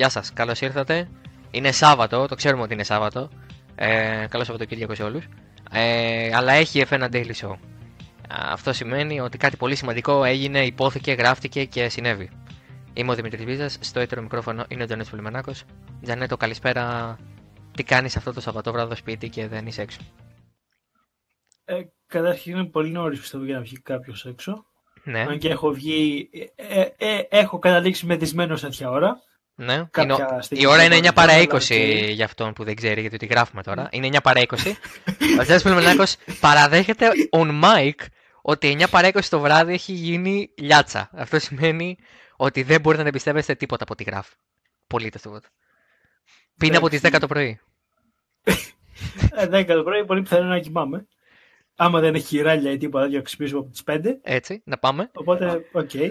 Γεια σας, καλώς ήρθατε. Είναι Σάββατο, το ξέρουμε ότι είναι Σάββατο. Ε, καλό Σαββατοκύριακο σε όλους. Ε, αλλά έχει F1 Daily Show. Αυτό σημαίνει ότι κάτι πολύ σημαντικό έγινε, υπόθηκε, γράφτηκε και συνέβη. Είμαι ο Δημήτρης Βίζας, στο έτερο μικρόφωνο είναι ο Τζανέτο Πουλημενάκο. Τζανέτο, καλησπέρα. Τι κάνεις αυτό το Σαββατόβραδο σπίτι και δεν είσαι έξω; Ε, καταρχήν είναι πολύ νωρίς πιστεύω για να βγει κάποιος έξω. Ναι. Αν και έχω βγει. Ε, ε, ε έχω καταλήξει μεθυσμένο σε τέτοια ώρα. Ναι. Είναι, η ώρα είναι 9 παρά 20 και... για αυτόν που δεν ξέρει γιατί τη γράφουμε τώρα. Είναι 9 παρά 20. Ο Τζάνι Πελμενάκο παραδέχεται on mic ότι 9 παρά 20 το βράδυ έχει γίνει λιάτσα. Αυτό σημαίνει ότι δεν μπορείτε να εμπιστεύεστε τίποτα από ό,τι γράφει. Πολύτες τίποτα. Πίνει από τις 10 το πρωί. 10 ε, το πρωί, πολύ πιθανό να κοιμάμαι. Άμα δεν έχει ράλια ή τίποτα, θα ξυπνήσουμε από τις 5. Έτσι, να πάμε. Οπότε, ok. Okay.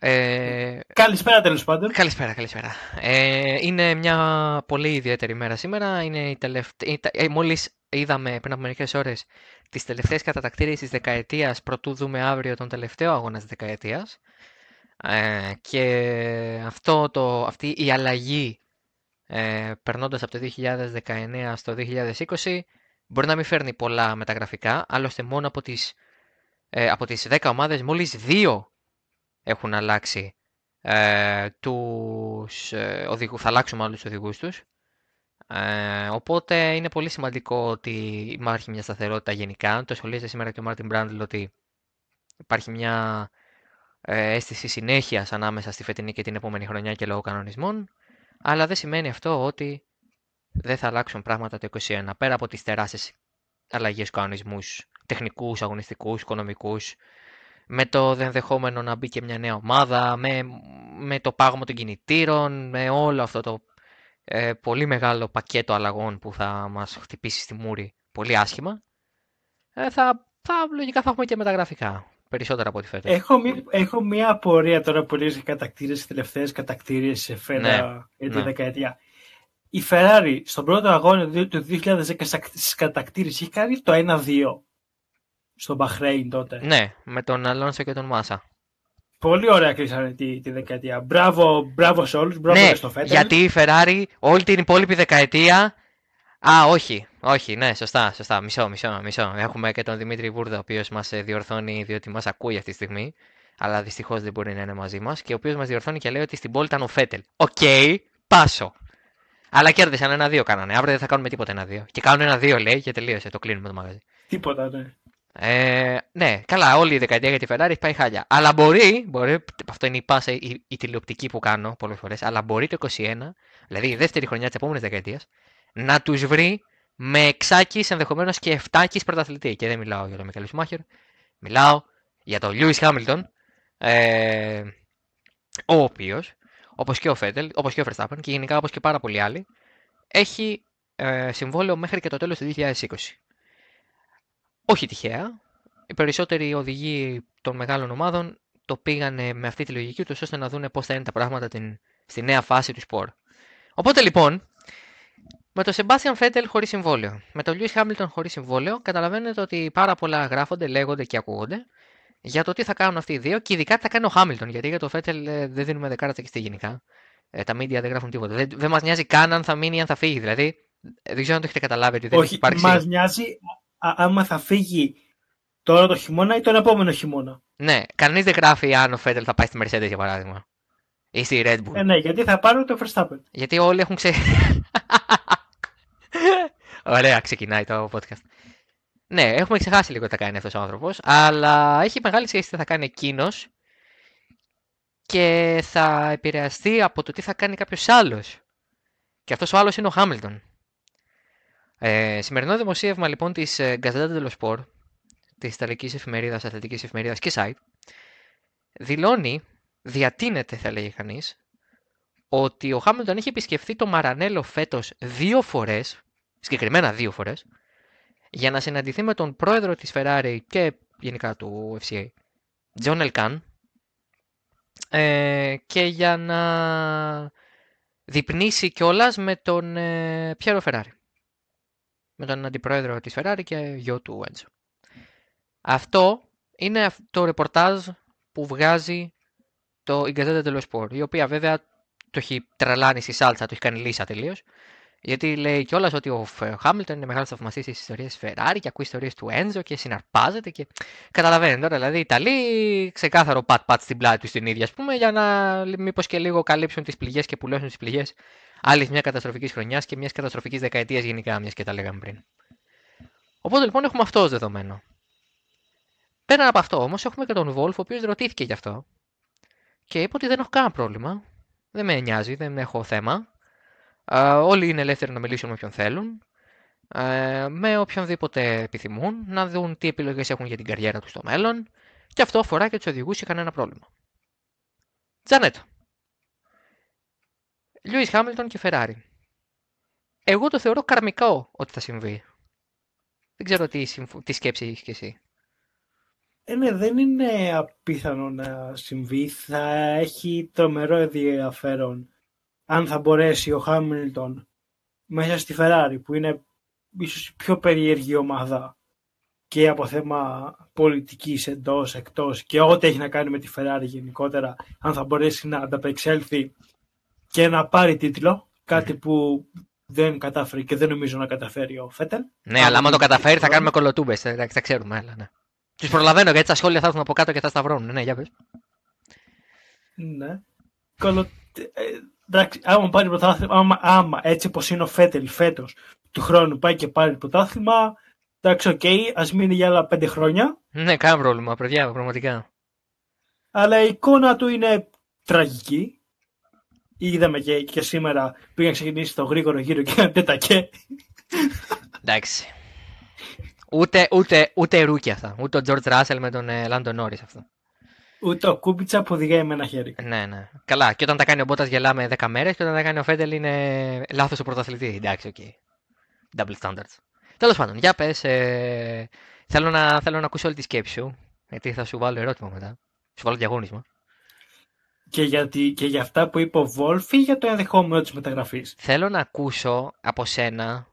Ε... Καλησπέρα τέλος πάντων. Καλησπέρα, καλησπέρα. Ε, είναι μια πολύ ιδιαίτερη μέρα σήμερα. Είναι η τελευταία... Ε, μόλις είδαμε πριν από μερικές ώρες τις τελευταίες κατατακτήριες της δεκαετίας προτού δούμε αύριο τον τελευταίο αγώνα της δεκαετίας. Ε, και αυτό το, αυτή η αλλαγή ε, περνώντας από το 2019 στο 2020 μπορεί να μην φέρνει πολλά μεταγραφικά, άλλωστε μόνο από τις, ε, από τις 10 ομάδες μόλις δύο έχουν αλλάξει ε, τους ε, οδηγούς, θα αλλάξουν μάλλον τους οδηγούς τους. Ε, οπότε είναι πολύ σημαντικό ότι υπάρχει μια σταθερότητα γενικά. Το σχολίασε σήμερα και ο Μάρτιν Μπράντλ ότι υπάρχει μια ε, αίσθηση συνέχειας ανάμεσα στη φετινή και την επόμενη χρονιά και λόγω κανονισμών. Αλλά δεν σημαίνει αυτό ότι δεν θα αλλάξουν πράγματα το 2021. Πέρα από τις τεράστιες αλλαγές κανονισμούς, τεχνικούς, αγωνιστικούς, οικονομικούς, με το ενδεχόμενο να μπει και μια νέα ομάδα, με, με το πάγωμα των κινητήρων, με όλο αυτό το ε, πολύ μεγάλο πακέτο αλλαγών που θα μας χτυπήσει στη μούρη πολύ άσχημα, ε, θα, θα, λογικά θα έχουμε και μεταγραφικά. Περισσότερα από ό,τι φέτος. Έχω, έχω μια απορία τώρα που λες κατακτήρες, τελευταίες κατακτήρες σε φέτα ναι, τη ναι. δεκαετία. Η Ferrari στον πρώτο αγώνα του 2010 στις κατακτήρες είχε κάνει το 1-2 στο Μπαχρέιν τότε. Ναι, με τον Αλόνσο και τον Μάσα. Πολύ ωραία κλείσανε τη, τη δεκαετία. Μπράβο, μπράβο σε όλους. Μπράβο ναι, στο Φέτελ. Γιατί η Ferrari όλη την υπόλοιπη δεκαετία. Α, όχι, όχι, ναι, σωστά, σωστά. Μισό, μισό, μισό. Έχουμε και τον Δημήτρη Βούρδα, ο οποίος μας ε, διορθώνει, διότι μας ακούει αυτή τη στιγμή. Αλλά δυστυχώς δεν μπορεί να είναι μαζί μας. Και ο οποίος μας διορθώνει και λέει ότι στην πόλη ήταν ο Φέτελ. Ok, okay, πάσο. Αλλά κέρδισαν ένα-δύο κάνανε. Αύριο δεν θα κάνουμε τίποτα ένα-δύο. Και κάνουν ένα-δύο λέει και τελείωσε. Το κλείνουμε το μαγαζί. Τίποτα, ναι. Ε, ναι, καλά, όλη η δεκαετία για τη Ferrari πάει χάλια. Αλλά μπορεί, μπορεί αυτό είναι η πάσα, η, η τηλεοπτική που κάνω πολλές φορές, αλλά μπορεί το 21, δηλαδή η δεύτερη χρονιά της επόμενης δεκαετίας, να τους βρει με εξάκι ενδεχομένως και εφτάκι πρωταθλητή. Και δεν μιλάω για τον Μίκαελ Σουμάχερ, μιλάω για τον Λιούι Χάμιλτον, ε, ο οποίος, όπως και ο Φέτελ, όπως και ο Verstappen και γενικά όπως και πάρα πολλοί άλλοι, έχει ε, συμβόλαιο μέχρι και το τέλος του 2020. Όχι τυχαία. Οι περισσότεροι οδηγοί των μεγάλων ομάδων το πήγανε με αυτή τη λογική τους ώστε να δουν πώς θα είναι τα πράγματα την, στη νέα φάση του σπορ. Οπότε λοιπόν, με τον Sebastian Φέτελ χωρίς συμβόλαιο, με τον Lewis Hamilton χωρίς συμβόλαιο, καταλαβαίνετε ότι πάρα πολλά γράφονται, λέγονται και ακούγονται για το τι θα κάνουν αυτοί οι δύο και ειδικά τι θα κάνει ο Χάμιλτον. Γιατί για το Φέτελ ε, δεν δίνουμε δεκάρα στη γενικά. Ε, τα media δεν γράφουν τίποτα. Δεν, δεν μας νοιάζει καν αν θα μείνει ή αν θα φύγει. Δηλαδή, δεν ξέρω αν το έχετε καταλάβει ότι δεν Όχι, έχει υπάρξει. Μας νοιάζει άμα θα φύγει τώρα το χειμώνα ή τον επόμενο χειμώνα; Ναι, κανείς δεν γράφει αν ο Φέτελ θα πάει στη Mercedes για παράδειγμα. Ή στη Red Bull. Ε, ναι, γιατί θα πάρουν το Verstappen. Γιατί όλοι έχουν ξε... Ωραία, ξεκινάει το podcast. Ναι, έχουμε ξεχάσει λίγο τι θα κάνει αυτός ο άνθρωπος, αλλά έχει μεγάλη σχέση τι θα κάνει εκείνος και θα επηρεαστεί από το τι θα κάνει κάποιος άλλος. Και αυτός ο άλλος είναι ο Χάμιλτον. Ε, σημερινό δημοσίευμα λοιπόν της ε, Gazzetta dello Sport, της Ιταλικής εφημερίδας, αθλητικής εφημερίδας και site, δηλώνει, διατείνεται θα λέγει κανείς, ότι ο Χάμιλτον έχει επισκεφθεί το Μαρανέλο φέτος δύο φορές, συγκεκριμένα δύο φορές, για να συναντηθεί με τον πρόεδρο της Ferrari και γενικά του FCA, John Elkan, ε, και για να διπνήσει κιόλας με τον ε, Πιέρο Ferrari με τον αντιπρόεδρο της Ferrari και γιο του Έντσο. Αυτό είναι το ρεπορτάζ που βγάζει το η Gazzetta dello Sport, η οποία βέβαια το έχει τρελάνει στη σάλτσα, το έχει κάνει λύσα τελείως. Γιατί λέει κιόλας ότι ο Χάμιλτον είναι μεγάλος θαυμαστής της ιστορίας Ferrari και ακούει ιστορίες του Ένζο και συναρπάζεται. Και... Καταλαβαίνετε τώρα, δηλαδή οι Ιταλοί ξεκάθαρο πατ-πατ στην πλάτη τους στην ίδια, ας πούμε, για να μήπως και λίγο καλύψουν τις πληγές και πουλώσουν τις πληγές άλλη μια καταστροφικής χρονιάς και μιας καταστροφικής δεκαετίας γενικά, μιας και τα λέγαμε πριν. Οπότε λοιπόν έχουμε αυτό ως δεδομένο. Πέραν από αυτό όμως έχουμε και τον Βόλφ, ο οποίος ρωτήθηκε γι' αυτό και είπε ότι δεν έχω κανένα πρόβλημα. Δεν με νοιάζει, δεν έχω θέμα. Όλοι είναι ελεύθεροι να μιλήσουν με όποιον θέλουν. με οποιονδήποτε επιθυμούν, να δουν τι επιλογές έχουν για την καριέρα τους στο μέλλον. Και αυτό αφορά και τους οδηγούς ή κανένα πρόβλημα. Τζανέτο. Λιούις Χάμιλτον και Φεράρι. Εγώ το θεωρώ καρμικό ότι θα συμβεί. Δεν ξέρω τι, τι σκέψη έχεις και εσύ. Ε, ναι, δεν είναι απίθανο να συμβεί. Θα έχει τρομερό ενδιαφέρον αν θα μπορέσει ο Χάμιλτον μέσα στη Φεράρι που είναι ίσως η πιο περίεργη ομάδα και από θέμα πολιτικής εντός, εκτός και ό,τι έχει να κάνει με τη Φεράρι γενικότερα αν θα μπορέσει να ανταπεξέλθει και να πάρει τίτλο, κάτι που δεν κατάφερε και δεν νομίζω να καταφέρει ο Φέτελ. Ναι, αλλά άμα το καταφέρει θα κάνουμε κωλοτούμπες. Θα, θα ξέρουμε, αλλά ναι. Τους προλαβαίνω γιατί τα σχόλια θα έρθουν από κάτω και θα σταυρώνουν. Ναι, για πες. Ναι. Κωλο... Ε, εντάξει, άμα πάρει πρωτάθλημα, άμα, άμα έτσι όπως είναι ο Φέτελ φέτος του χρόνου πάει και πάρει πρωτάθλημα, εντάξει, ok, okay, ας μείνει για άλλα πέντε χρόνια. Ναι, κανένα πρόβλημα, παιδιά, πραγματικά. Αλλά η εικόνα του είναι τραγική είδαμε και, και σήμερα πήγα να ξεκινήσει το γρήγορο γύρο και ένα τετ α κε. Εντάξει. Ούτε, ούτε, ούτε rookie αυτά. Ούτε ο Τζορτζ Ράσελ με τον ε, Λάντο Νόρις αυτό. Ούτε ο Κούμπιτσα που οδηγάει με ένα χέρι. Ναι, ναι. Καλά. Και όταν τα κάνει ο Μπότας γελάμε 10 μέρες και όταν τα κάνει ο Φέτελ είναι λάθος ο πρωταθλητής. Εντάξει, ok. Okay. Double standards. Τέλος πάντων, για πες. Ε... Θέλω, να, θέλω να ακούσω όλη τη σκέψη σου. Γιατί θα σου βάλω ερώτημα μετά. Σου βάλω διαγώνισμα και για, και για αυτά που είπε ο Βόλφ ή για το ενδεχόμενο της μεταγραφής; Θέλω να ακούσω από σένα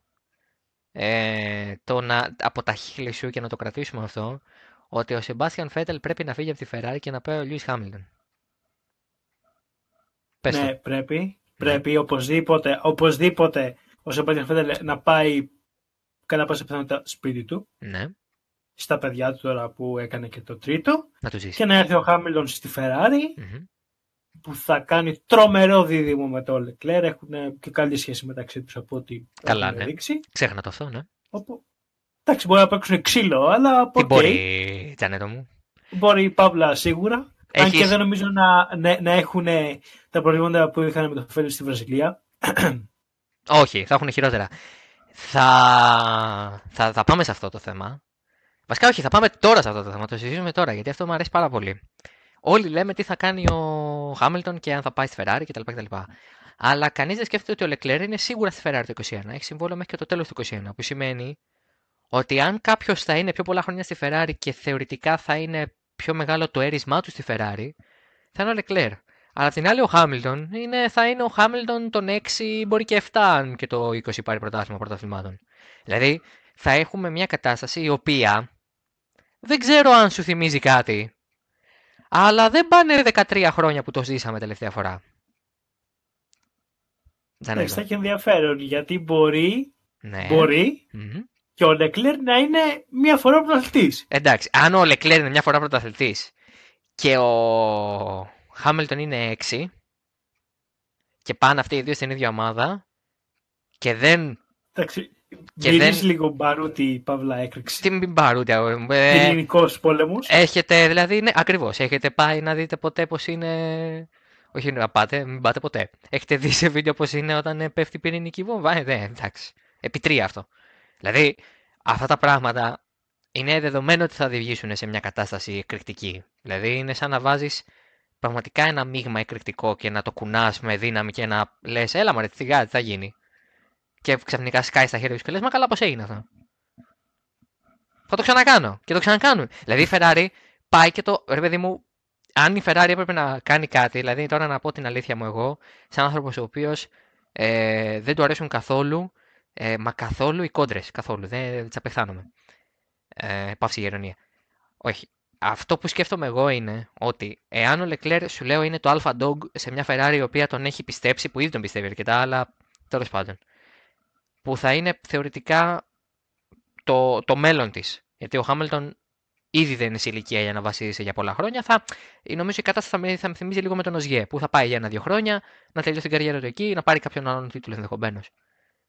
ε, το να, από τα χείλη σου και να το κρατήσουμε αυτό ότι ο Σεμπάστιαν Φέτελ πρέπει να φύγει από τη Ferrari και να πάει ο Λιούις Χάμιλτον. ναι, πρέπει. Ναι. Πρέπει οπωσδήποτε, οπωσδήποτε ο Σεμπάστιαν Φέτελ να πάει κατά πάσα πιθανότητα σπίτι του. Ναι. Στα παιδιά του τώρα που έκανε και το τρίτο. Να του ζήσει. Και να έρθει ο Χάμιλτον στη Ferrari που θα κάνει τρομερό δίδυμο με το Leclerc. Έχουν και καλή σχέση μεταξύ τους από ό,τι Καλά, ναι. δείξει. Ξέχνα το αυτό, ναι. Όπου... Εντάξει, μπορεί να παίξουν ξύλο, αλλά. Τι okay. μπορεί, Τζανέτο μου. Μπορεί η Παύλα σίγουρα. Έχεις... Αν και δεν νομίζω να, να, να έχουν τα προβλήματα που είχαν με το Φέλη στη Βραζιλία. Όχι, θα έχουν χειρότερα. Θα... θα, θα πάμε σε αυτό το θέμα. Βασικά, όχι, θα πάμε τώρα σε αυτό το θέμα. Το συζητήσουμε τώρα, γιατί αυτό μου αρέσει πάρα πολύ. Όλοι λέμε τι θα κάνει ο Χάμιλτον και αν θα πάει στη Ferrari κτλ. κτλ. Αλλά κανείς δεν σκέφτεται ότι ο Leclerc είναι σίγουρα στη Ferrari το 2021. Έχει συμβόλαιο μέχρι και το τέλος του 2021. Που σημαίνει ότι αν κάποιος θα είναι πιο πολλά χρόνια στη Ferrari και θεωρητικά θα είναι πιο μεγάλο το έρισμά του στη Ferrari, θα είναι ο Leclerc. Αλλά την άλλη ο Χάμιλτον είναι, θα είναι ο Χάμιλτον τον 6 μπορεί και 7 αν και το 20 πάρει πρωτάθλημα πρωταθλημάτων. Δηλαδή θα έχουμε μια κατάσταση η οποία δεν ξέρω αν σου θυμίζει κάτι αλλά δεν πάνε 13 χρόνια που το ζήσαμε τελευταία φορά. Δεν έχει και ενδιαφέρον γιατί μπορεί, ναι. μπορεί mm-hmm. Και ο Λεκλέρ να είναι μία φορά πρωταθλητής. Εντάξει, αν ο Λεκλέρ είναι μία φορά πρωταθλητής και ο Χάμιλτον είναι 6 και πάνε αυτοί οι δύο στην ίδια ομάδα και δεν. Εντάξει, και δεν... λίγο μπαρούτι, παύλα έκρηξη. Τι μην μπαρούτι, αγόρι μου. Ε, πόλεμος. Έχετε, δηλαδή, ναι, ακριβώς. Έχετε πάει να δείτε ποτέ πώς είναι... Όχι να πάτε, μην πάτε ποτέ. Έχετε δει σε βίντεο πώς είναι όταν πέφτει πυρηνική βόμβα; Ε, ναι, εντάξει. Επί τρία αυτό. Δηλαδή, αυτά τα πράγματα είναι δεδομένο ότι θα οδηγήσουν σε μια κατάσταση εκρηκτική. Δηλαδή, είναι σαν να βάζεις πραγματικά ένα μείγμα εκρηκτικό και να το κουνάς με δύναμη και να λες: Έλα, μωρέ, τι θα γίνει και ξαφνικά σκάει στα χέρια τους και λες: Μα καλά, πώς έγινε αυτό. Θα το ξανακάνω. Και το ξανακάνω. Δηλαδή η Ferrari πάει και το. Ρε παιδί μου, αν η Ferrari έπρεπε να κάνει κάτι, δηλαδή τώρα να πω την αλήθεια μου εγώ, σαν άνθρωπος ο οποίος ε, δεν του αρέσουν καθόλου, ε, μα καθόλου οι κόντρες. Καθόλου. Δεν, δεν τις απεχθάνομαι. Ε, παύση η ηρωνία. Όχι. αυτό που σκέφτομαι εγώ είναι ότι εάν ο Leclerc σου λέω είναι το Alpha Dog σε μια Ferrari η οποία τον έχει πιστέψει, που ήδη τον πιστεύει αρκετά, αλλά τέλος πάντων. Που θα είναι θεωρητικά το, το μέλλον της. Γιατί ο Χάμιλτον ήδη δεν είναι σε ηλικία για να βασίζεται για πολλά χρόνια. Θα, νομίζω η κατάσταση θα με θυμίζει λίγο με τον Οζιέ, που θα πάει για ένα-δύο χρόνια, να τελειώσει την καριέρα του εκεί, να πάρει κάποιον άλλον τίτλο ενδεχομένως.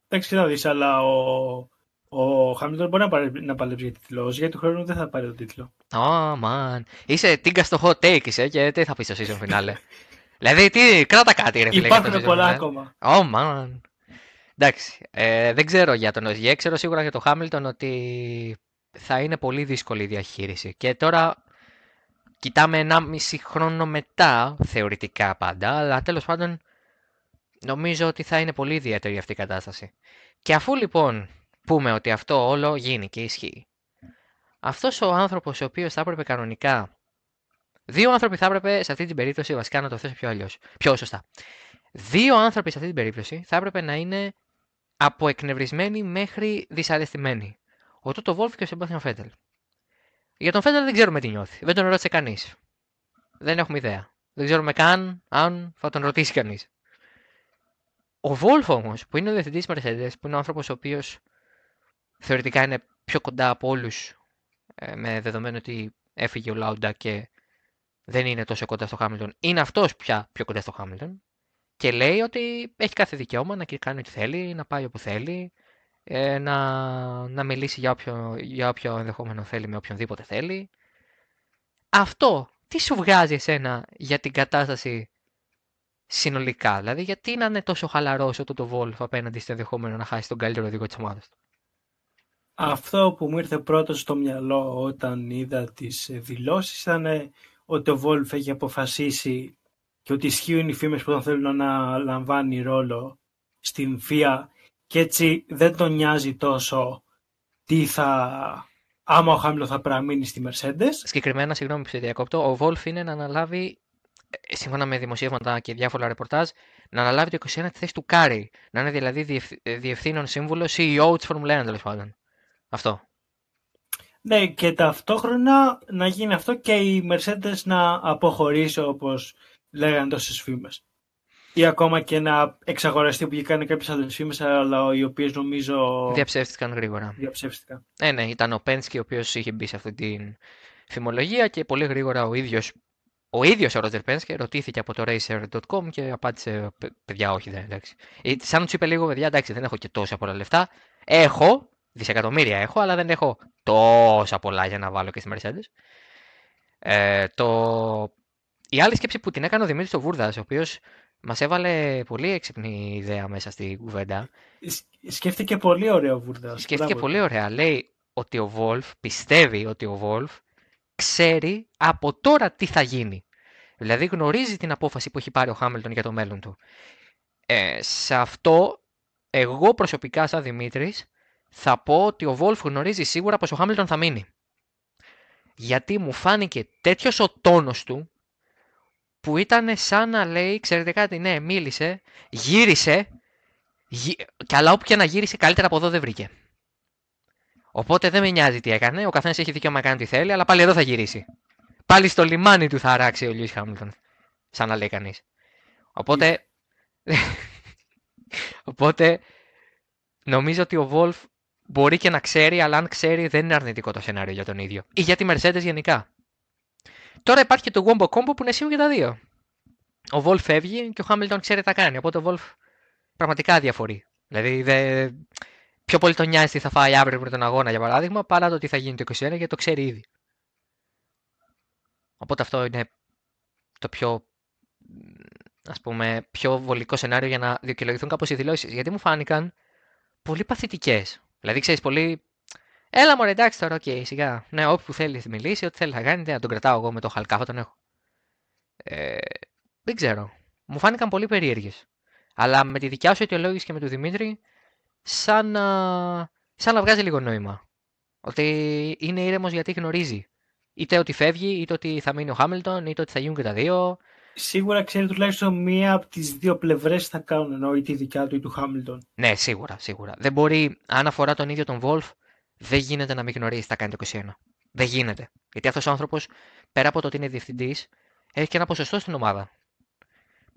Εντάξει, να δεις, αλλά ο, ο Χάμιλτον μπορεί να, πάρει, να παλέψει για τίτλο. Για του χρόνου δεν θα πάρει τον τίτλο. Ω, oh, man. Είσαι τίγκα στο hot take, είσαι και τι θα πεις στο season finale. δηλαδή, τι, κράτα κάτι, ρε φίλε. Υπάρχουν πολλά ακόμα. Ω, oh, man. Εντάξει. Ε, δεν ξέρω για τον Οζιέ, ξέρω σίγουρα για τον Χάμιλτον ότι θα είναι πολύ δύσκολη η διαχείριση. Και τώρα κοιτάμε ένα μισή χρόνο μετά, θεωρητικά πάντα, αλλά τέλος πάντων νομίζω ότι θα είναι πολύ ιδιαίτερη αυτή η κατάσταση. Και αφού λοιπόν πούμε ότι αυτό όλο γίνει και ισχύει. Αυτός ο άνθρωπος ο οποίος θα έπρεπε κανονικά Δύο άνθρωποι θα έπρεπε σε αυτή την περίπτωση, βασικά να το θέσω πιο αλλιώς. Πιο σωστά. Δύο άνθρωποι σε αυτή την περίπτωση θα έπρεπε να είναι αποεκνευρισμένοι μέχρι δυσαρεστημένοι. Ο Τότο Βόλφ και ο Σεμπάθιον Φέτελ. Για τον Φέτελ δεν ξέρουμε τι νιώθει. Δεν τον ρώτησε κανείς. Δεν έχουμε ιδέα. Δεν ξέρουμε καν αν θα τον ρωτήσει κανείς. Ο Βόλφ όμως, που είναι ο διευθυντής Mercedes, που είναι ο άνθρωπος ο οποίος θεωρητικά είναι πιο κοντά από όλους, ε, με δεδομένο ότι έφυγε ο Λάουντα και δεν είναι τόσο κοντά στο Χάμιλτον, είναι αυτός πια πιο κοντά στο Χάμιλτον και λέει ότι έχει κάθε δικαίωμα να κάνει ό,τι θέλει, να πάει όπου θέλει, ε, να, να μιλήσει για όποιο, για όποιο ενδεχόμενο θέλει με οποιονδήποτε θέλει. Αυτό τι σου βγάζει εσένα για την κατάσταση συνολικά, δηλαδή γιατί να είναι τόσο χαλαρό ο το Βόλφ απέναντι στο ενδεχόμενο να χάσει τον καλύτερο οδηγό της ομάδας του; Αυτό που μου ήρθε πρώτο στο μυαλό όταν είδα τις δηλώσεις ήταν ότι ο Βόλφ έχει αποφασίσει και ότι ισχύουν οι φήμες που τον θέλουν να λαμβάνει ρόλο στην FIA και έτσι δεν τον νοιάζει τόσο τι θα... άμα ο Χάμιλτον θα παραμείνει στη Mercedes. Συγκεκριμένα, συγγνώμη που σε διακόπτω, ο Βόλφ είναι να αναλάβει, ε, σύμφωνα με δημοσίευματα και διάφορα ρεπορτάζ, να αναλάβει το 21 τη θέση του Κάρι. Να είναι δηλαδή ε, διευθύνων σύμβουλο CEO της Formula 1 τέλος πάντων. Αυτό. Ναι, και ταυτόχρονα να γίνει αυτό και η Mercedes να αποχωρήσει όπως λέγανε τόσες φήμες. Ή ακόμα και να εξαγοραστεί που βγήκαν κάποιες άλλες φήμες, αλλά οι οποίες νομίζω. Διαψεύστηκαν γρήγορα. Διαψεύστηκαν. Ε, ναι, ήταν ο Πένσκι ο οποίος είχε μπει σε αυτή την φημολογία και πολύ γρήγορα ο ίδιος ο ίδιος ο Ρότζερ Πένσκι ρωτήθηκε από το racer.com και απάντησε: Παιδιά, όχι, δεν εντάξει. Ε, σαν τους είπε λίγο, παιδιά, εντάξει, δεν έχω και τόσα πολλά λεφτά. Έχω, δισεκατομμύρια έχω, αλλά δεν έχω τόσα πολλά για να βάλω και στη Mercedes. Ε, το... Η άλλη σκέψη που την έκανε ο Δημήτρης ο Βούρδα, ο οποίος Μας έβαλε πολύ έξυπνη ιδέα μέσα στη κουβέντα. Σκέφτηκε πολύ ωραίο ο Βούρδας. Σκέφτηκε πολύ ωραία. Λέει ότι ο Βόλφ πιστεύει ότι ο Βόλφ ξέρει από τώρα τι θα γίνει. Δηλαδή γνωρίζει την απόφαση που έχει πάρει ο Χάμιλτον για το μέλλον του. Ε, σε αυτό, εγώ προσωπικά σαν Δημήτρης, θα πω ότι ο Βόλφ γνωρίζει σίγουρα πως ο Χάμιλτον θα μείνει. Γιατί μου φάνηκε τέτοιος ο τόνος του που ήταν σαν να λέει, ξέρετε κάτι, ναι, μίλησε, γύρισε, γυ... και αλλά όπου και να γύρισε καλύτερα από εδώ δεν βρήκε. Οπότε δεν με νοιάζει τι έκανε, ο καθένας έχει δικαίωμα να κάνει τι θέλει, αλλά πάλι εδώ θα γυρίσει. Πάλι στο λιμάνι του θα αράξει ο Λιούι Χάμιλτον. Σαν να λέει κανείς. Οπότε. Οπότε νομίζω ότι ο Βολφ μπορεί και να ξέρει, αλλά αν ξέρει δεν είναι αρνητικό το σενάριο για τον ίδιο. Ή για τη Mercedes γενικά. Τώρα υπάρχει και το Wombo Combo που είναι σίγουρο και τα δύο. Ο Wolf φεύγει και ο Hamilton ξέρει τι θα κάνει. Οπότε ο Wolf πραγματικά διαφορεί. Δηλαδή δε... πιο πολύ τον νοιάζει τι θα φάει αύριο με τον αγώνα για παράδειγμα παρά το τι θα γίνει το 21 γιατί το ξέρει ήδη. Οπότε αυτό είναι το πιο ας πούμε, πιο βολικό σενάριο για να δικαιολογηθούν κάπως οι δηλώσεις. Γιατί μου φάνηκαν πολύ παθητικές. Δηλαδή, ξέρεις, πολύ Έλα μωρέ, εντάξει τώρα, OK, okay, σιγά. Ναι, όπου θέλεις να μιλήσει, ό,τι θέλεις να κάνει, δεν τον κρατάω εγώ με το χαλκά, θα τον έχω. Ε, δεν ξέρω. Μου φάνηκαν πολύ περίεργες. Αλλά με τη δικιά σου αιτιολόγηση και με τον Δημήτρη, σαν να, σαν να βγάζει λίγο νόημα. Ότι είναι ήρεμος γιατί γνωρίζει. Είτε ότι φεύγει, είτε ότι θα μείνει ο Χάμιλτον, είτε ότι θα γίνουν και τα δύο. Σίγουρα ξέρει τουλάχιστον μία από τις δύο πλευρές θα κάνουν, ενώ η δικιά του ή του Χάμιλτον. Ναι, σίγουρα, σίγουρα. Δεν μπορεί, αν αφορά τον ίδιο τον Βολφ, δεν γίνεται να μην γνωρίζει τι θα κάνει το 21. Δεν γίνεται. Γιατί αυτός ο άνθρωπος, πέρα από το ότι είναι διευθυντής, έχει και ένα ποσοστό στην ομάδα.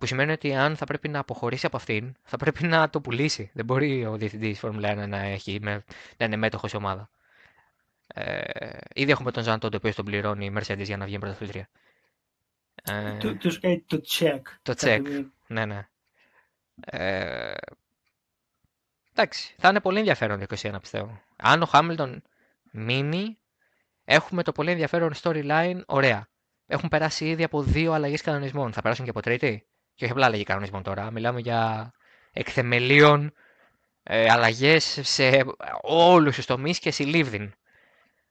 Που σημαίνει ότι αν θα πρέπει να αποχωρήσει από αυτήν, θα πρέπει να το πουλήσει. Δεν μπορεί ο διευθυντής Φόρμουλα 1 να, έχει, να είναι μέτοχος η ομάδα. Ε, ήδη έχουμε τον Ζαντό, το οποίος τον πληρώνει η Mercedes για να βγει πρωταθλήτρια. Ε, του κάνει το check. Το check. Ναι, ναι. Ε, εντάξει, θα είναι πολύ ενδιαφέρον το 2021 πιστεύω. Αν ο Χάμιλτον μείνει, έχουμε το πολύ ενδιαφέρον storyline, ωραία. Έχουν περάσει ήδη από δύο αλλαγές κανονισμών. Θα περάσουν και από τρίτη; Και όχι απλά αλλαγή κανονισμών τώρα. Μιλάμε για εκθεμελίων ε, αλλαγέ σε όλου του τομεί και συλλήβδιν.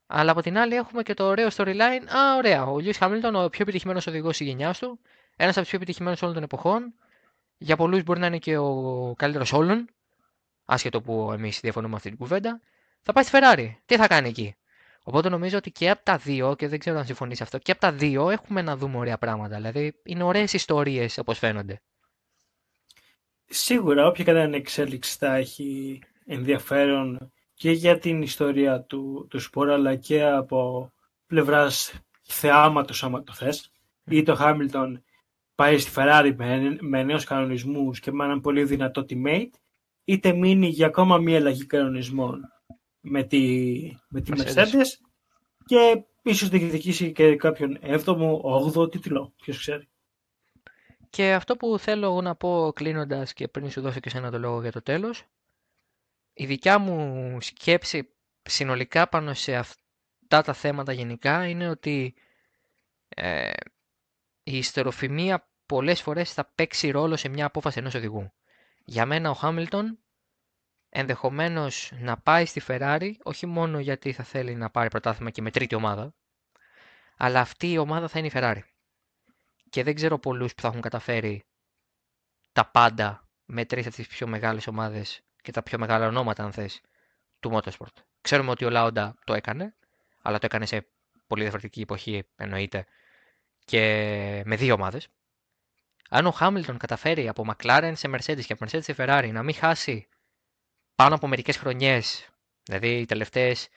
Αλλά από την άλλη έχουμε και το ωραίο storyline. Α, ωραία. Ο Λιούι Χάμιλτον, ο πιο επιτυχημένο οδηγό τη γενιά του, ένα από του πιο επιτυχημένου όλων των εποχών. Για πολλού μπορεί να είναι και ο καλύτερο όλων. Άσχετο που εμεί διαφωνούμε αυτή την κουβέντα. Θα πάει στη Ferrari. Τι θα κάνει εκεί. Οπότε νομίζω ότι και από τα δύο, και δεν ξέρω αν συμφωνείς αυτό, και από τα δύο έχουμε να δούμε ωραία πράγματα. Δηλαδή είναι ωραίες ιστορίες όπως φαίνονται. Σίγουρα, όποια κατά εξέλιξη θα έχει ενδιαφέρον και για την ιστορία του, του σπορ, αλλά και από πλευράς θεάματος, άμα το θες. Ή το Χάμιλτον πάει στη Ferrari με, με νέους κανονισμούς και με έναν πολύ δυνατό teammate, είτε μείνει για ακόμα μία αλλαγή κανονισμών με τη, με τη Mercedes και ίσως διεκδικήσει και κάποιον 7ο, 8ο τίτλο, ποιος ξέρει. Και αυτό που θέλω να πω κλείνοντας και πριν σου δώσω και σένα το λόγο για το τέλος, η δικιά μου σκέψη συνολικά πάνω σε αυτά τα θέματα γενικά είναι ότι ε, η ιστεροφημία πολλές φορές θα παίξει ρόλο σε μια απόφαση ενός οδηγού. Για μένα ο Χάμιλτον ενδεχομένως να πάει στη Ferrari όχι μόνο γιατί θα θέλει να πάρει πρωτάθλημα και με τρίτη ομάδα, αλλά αυτή η ομάδα θα είναι η Ferrari. Και δεν ξέρω πολλούς που θα έχουν καταφέρει τα πάντα με τρεις από τις πιο μεγάλες ομάδες και τα πιο μεγάλα ονόματα, αν θες, του Motorsport. Ξέρουμε ότι ο Λάοντα το έκανε, αλλά το έκανε σε πολύ διαφορετική εποχή, εννοείται, και με δύο ομάδες. Αν ο Χάμιλτον καταφέρει από McLaren σε Mercedes και από Mercedes σε Ferrari να μην χάσει πάνω από μερικές χρονιές, δηλαδή οι τελευταίες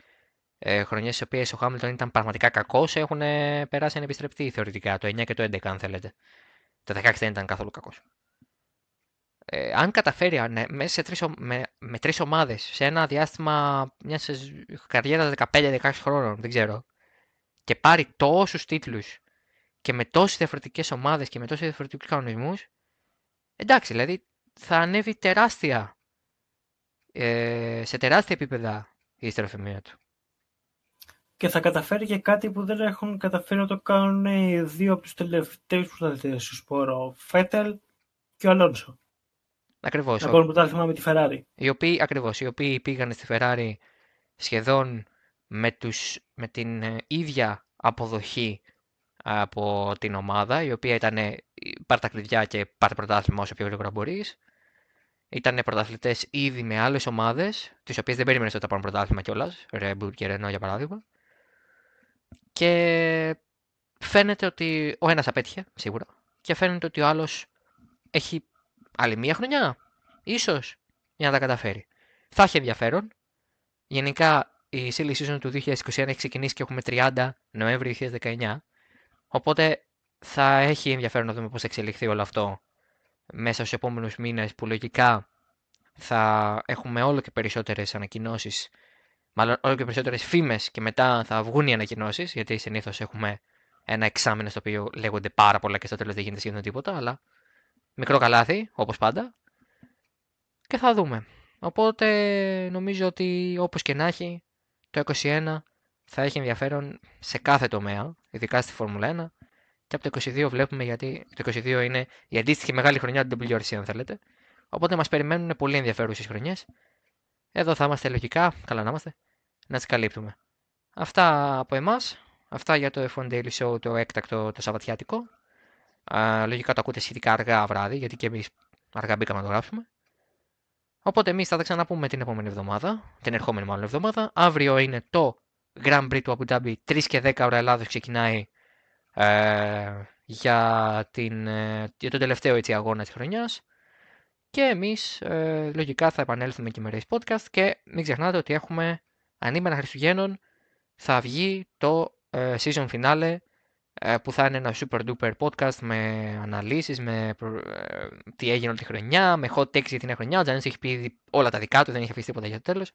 ε, χρονιές στις οποίες ο Χάμιλτον ήταν πραγματικά κακός, έχουν περάσει ανεπιστρεπτή θεωρητικά, το 9 και το 11 αν θέλετε. Το 16 δεν ήταν καθόλου κακός ε, αν καταφέρει ναι, μέσα σε τρεις, με, με τρεις ομάδες σε ένα διάστημα μιας καριέρας 15-16 χρόνων, δεν ξέρω, και πάρει τόσους τίτλους και με τόσες διαφορετικές ομάδες και με τόσους διαφορετικούς κανονισμούς, εντάξει, δηλαδή θα ανέβει τεράστια, ε, σε τεράστια επίπεδα η ιστεροφημία του. Και θα καταφέρει και κάτι που δεν έχουν καταφέρει να το κάνουν οι δύο από τους τελευταίους πρωταθλητές του σπόρο, ο Φέτελ και ο Αλόνσο. Ακριβώς. Να πάρουν πρωτάθλημα με τη Ferrari. Οι οποίοι, ακριβώς, οι οποίοι πήγαν στη Ferrari σχεδόν με, τους, με την ε, ίδια αποδοχή από την ομάδα, η οποία ήταν ε, πάρ τα κλειδιά και πάρτε πρωτάθλημα όσο πιο γρήγορα μπορείς. Ήταν πρωταθλητές ήδη με άλλες ομάδες, τις οποίες δεν περίμενες ότι θα πάρουν πρωτάθλημα κιόλας. Red και Renault για παράδειγμα. Και φαίνεται ότι ο ένας απέτυχε, σίγουρα. Και φαίνεται ότι ο άλλος έχει άλλη μία χρονιά, ίσως, για να τα καταφέρει. Θα έχει ενδιαφέρον. Γενικά η silly season του 2021 έχει ξεκινήσει και έχουμε 30 Νοέμβρη 2019. Οπότε θα έχει ενδιαφέρον να δούμε πώς θα εξελιχθεί όλο αυτό μέσα στους επόμενους μήνες που λογικά θα έχουμε όλο και περισσότερες ανακοινώσεις μάλλον όλο και περισσότερες φήμες και μετά θα βγουν οι ανακοινώσεις γιατί συνήθως έχουμε ένα εξάμεινο στο οποίο λέγονται πάρα πολλά και στο τέλος δεν γίνεται σχεδόν τίποτα αλλά Μικρό καλάθι, όπως πάντα. Και θα δούμε. Οπότε νομίζω ότι όπως και να έχει, το 21 θα έχει ενδιαφέρον σε κάθε τομέα, ειδικά στη Φόρμουλα 1. Και από το 22 βλέπουμε γιατί το 22 είναι η αντίστοιχη μεγάλη χρονιά του WRC αν θέλετε. Οπότε μας περιμένουν πολύ ενδιαφέρουσες χρονιές. Εδώ θα είμαστε λογικά, καλά να είμαστε, να τις καλύπτουμε. Αυτά από εμάς. Αυτά για το F1 Daily Show το έκτακτο το Σαββατιάτικο. Α, λογικά το ακούτε σχετικά αργά βράδυ, γιατί και εμείς αργά μπήκαμε να το γράψουμε. Οπότε εμείς θα τα ξαναπούμε την επόμενη εβδομάδα, την ερχόμενη μάλλον εβδομάδα. Αύριο είναι το Grand Prix του Abu Dhabi, 3 και 10 ώρα Ελλάδος ξεκινάει ε, για, την, ε, για τον τελευταίο έτσι, αγώνα της χρονιάς. Και εμείς ε, λογικά θα επανέλθουμε και με Race Podcast και μην ξεχνάτε ότι έχουμε ανήμερα Χριστουγέννων θα βγει το ε, season finale ε, που θα είναι ένα super duper podcast με αναλύσεις, με ε, τι έγινε όλη τη χρονιά, με hot takes για την χρονιά. Ο Τζανής έχει πει όλα τα δικά του, δεν έχει αφήσει τίποτα για το τέλος.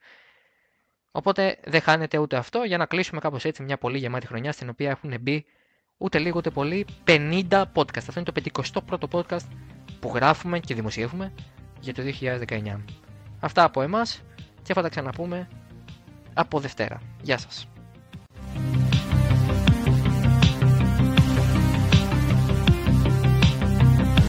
Οπότε δεν χάνεται ούτε αυτό για να κλείσουμε κάπως έτσι μια πολύ γεμάτη χρονιά στην οποία έχουν μπει ούτε λίγο ούτε πολύ 50 podcast. Αυτό είναι το 51ο podcast που γράφουμε και δημοσιεύουμε για το 2019. Αυτά από εμάς και θα τα ξαναπούμε από Δευτέρα. Γεια σας.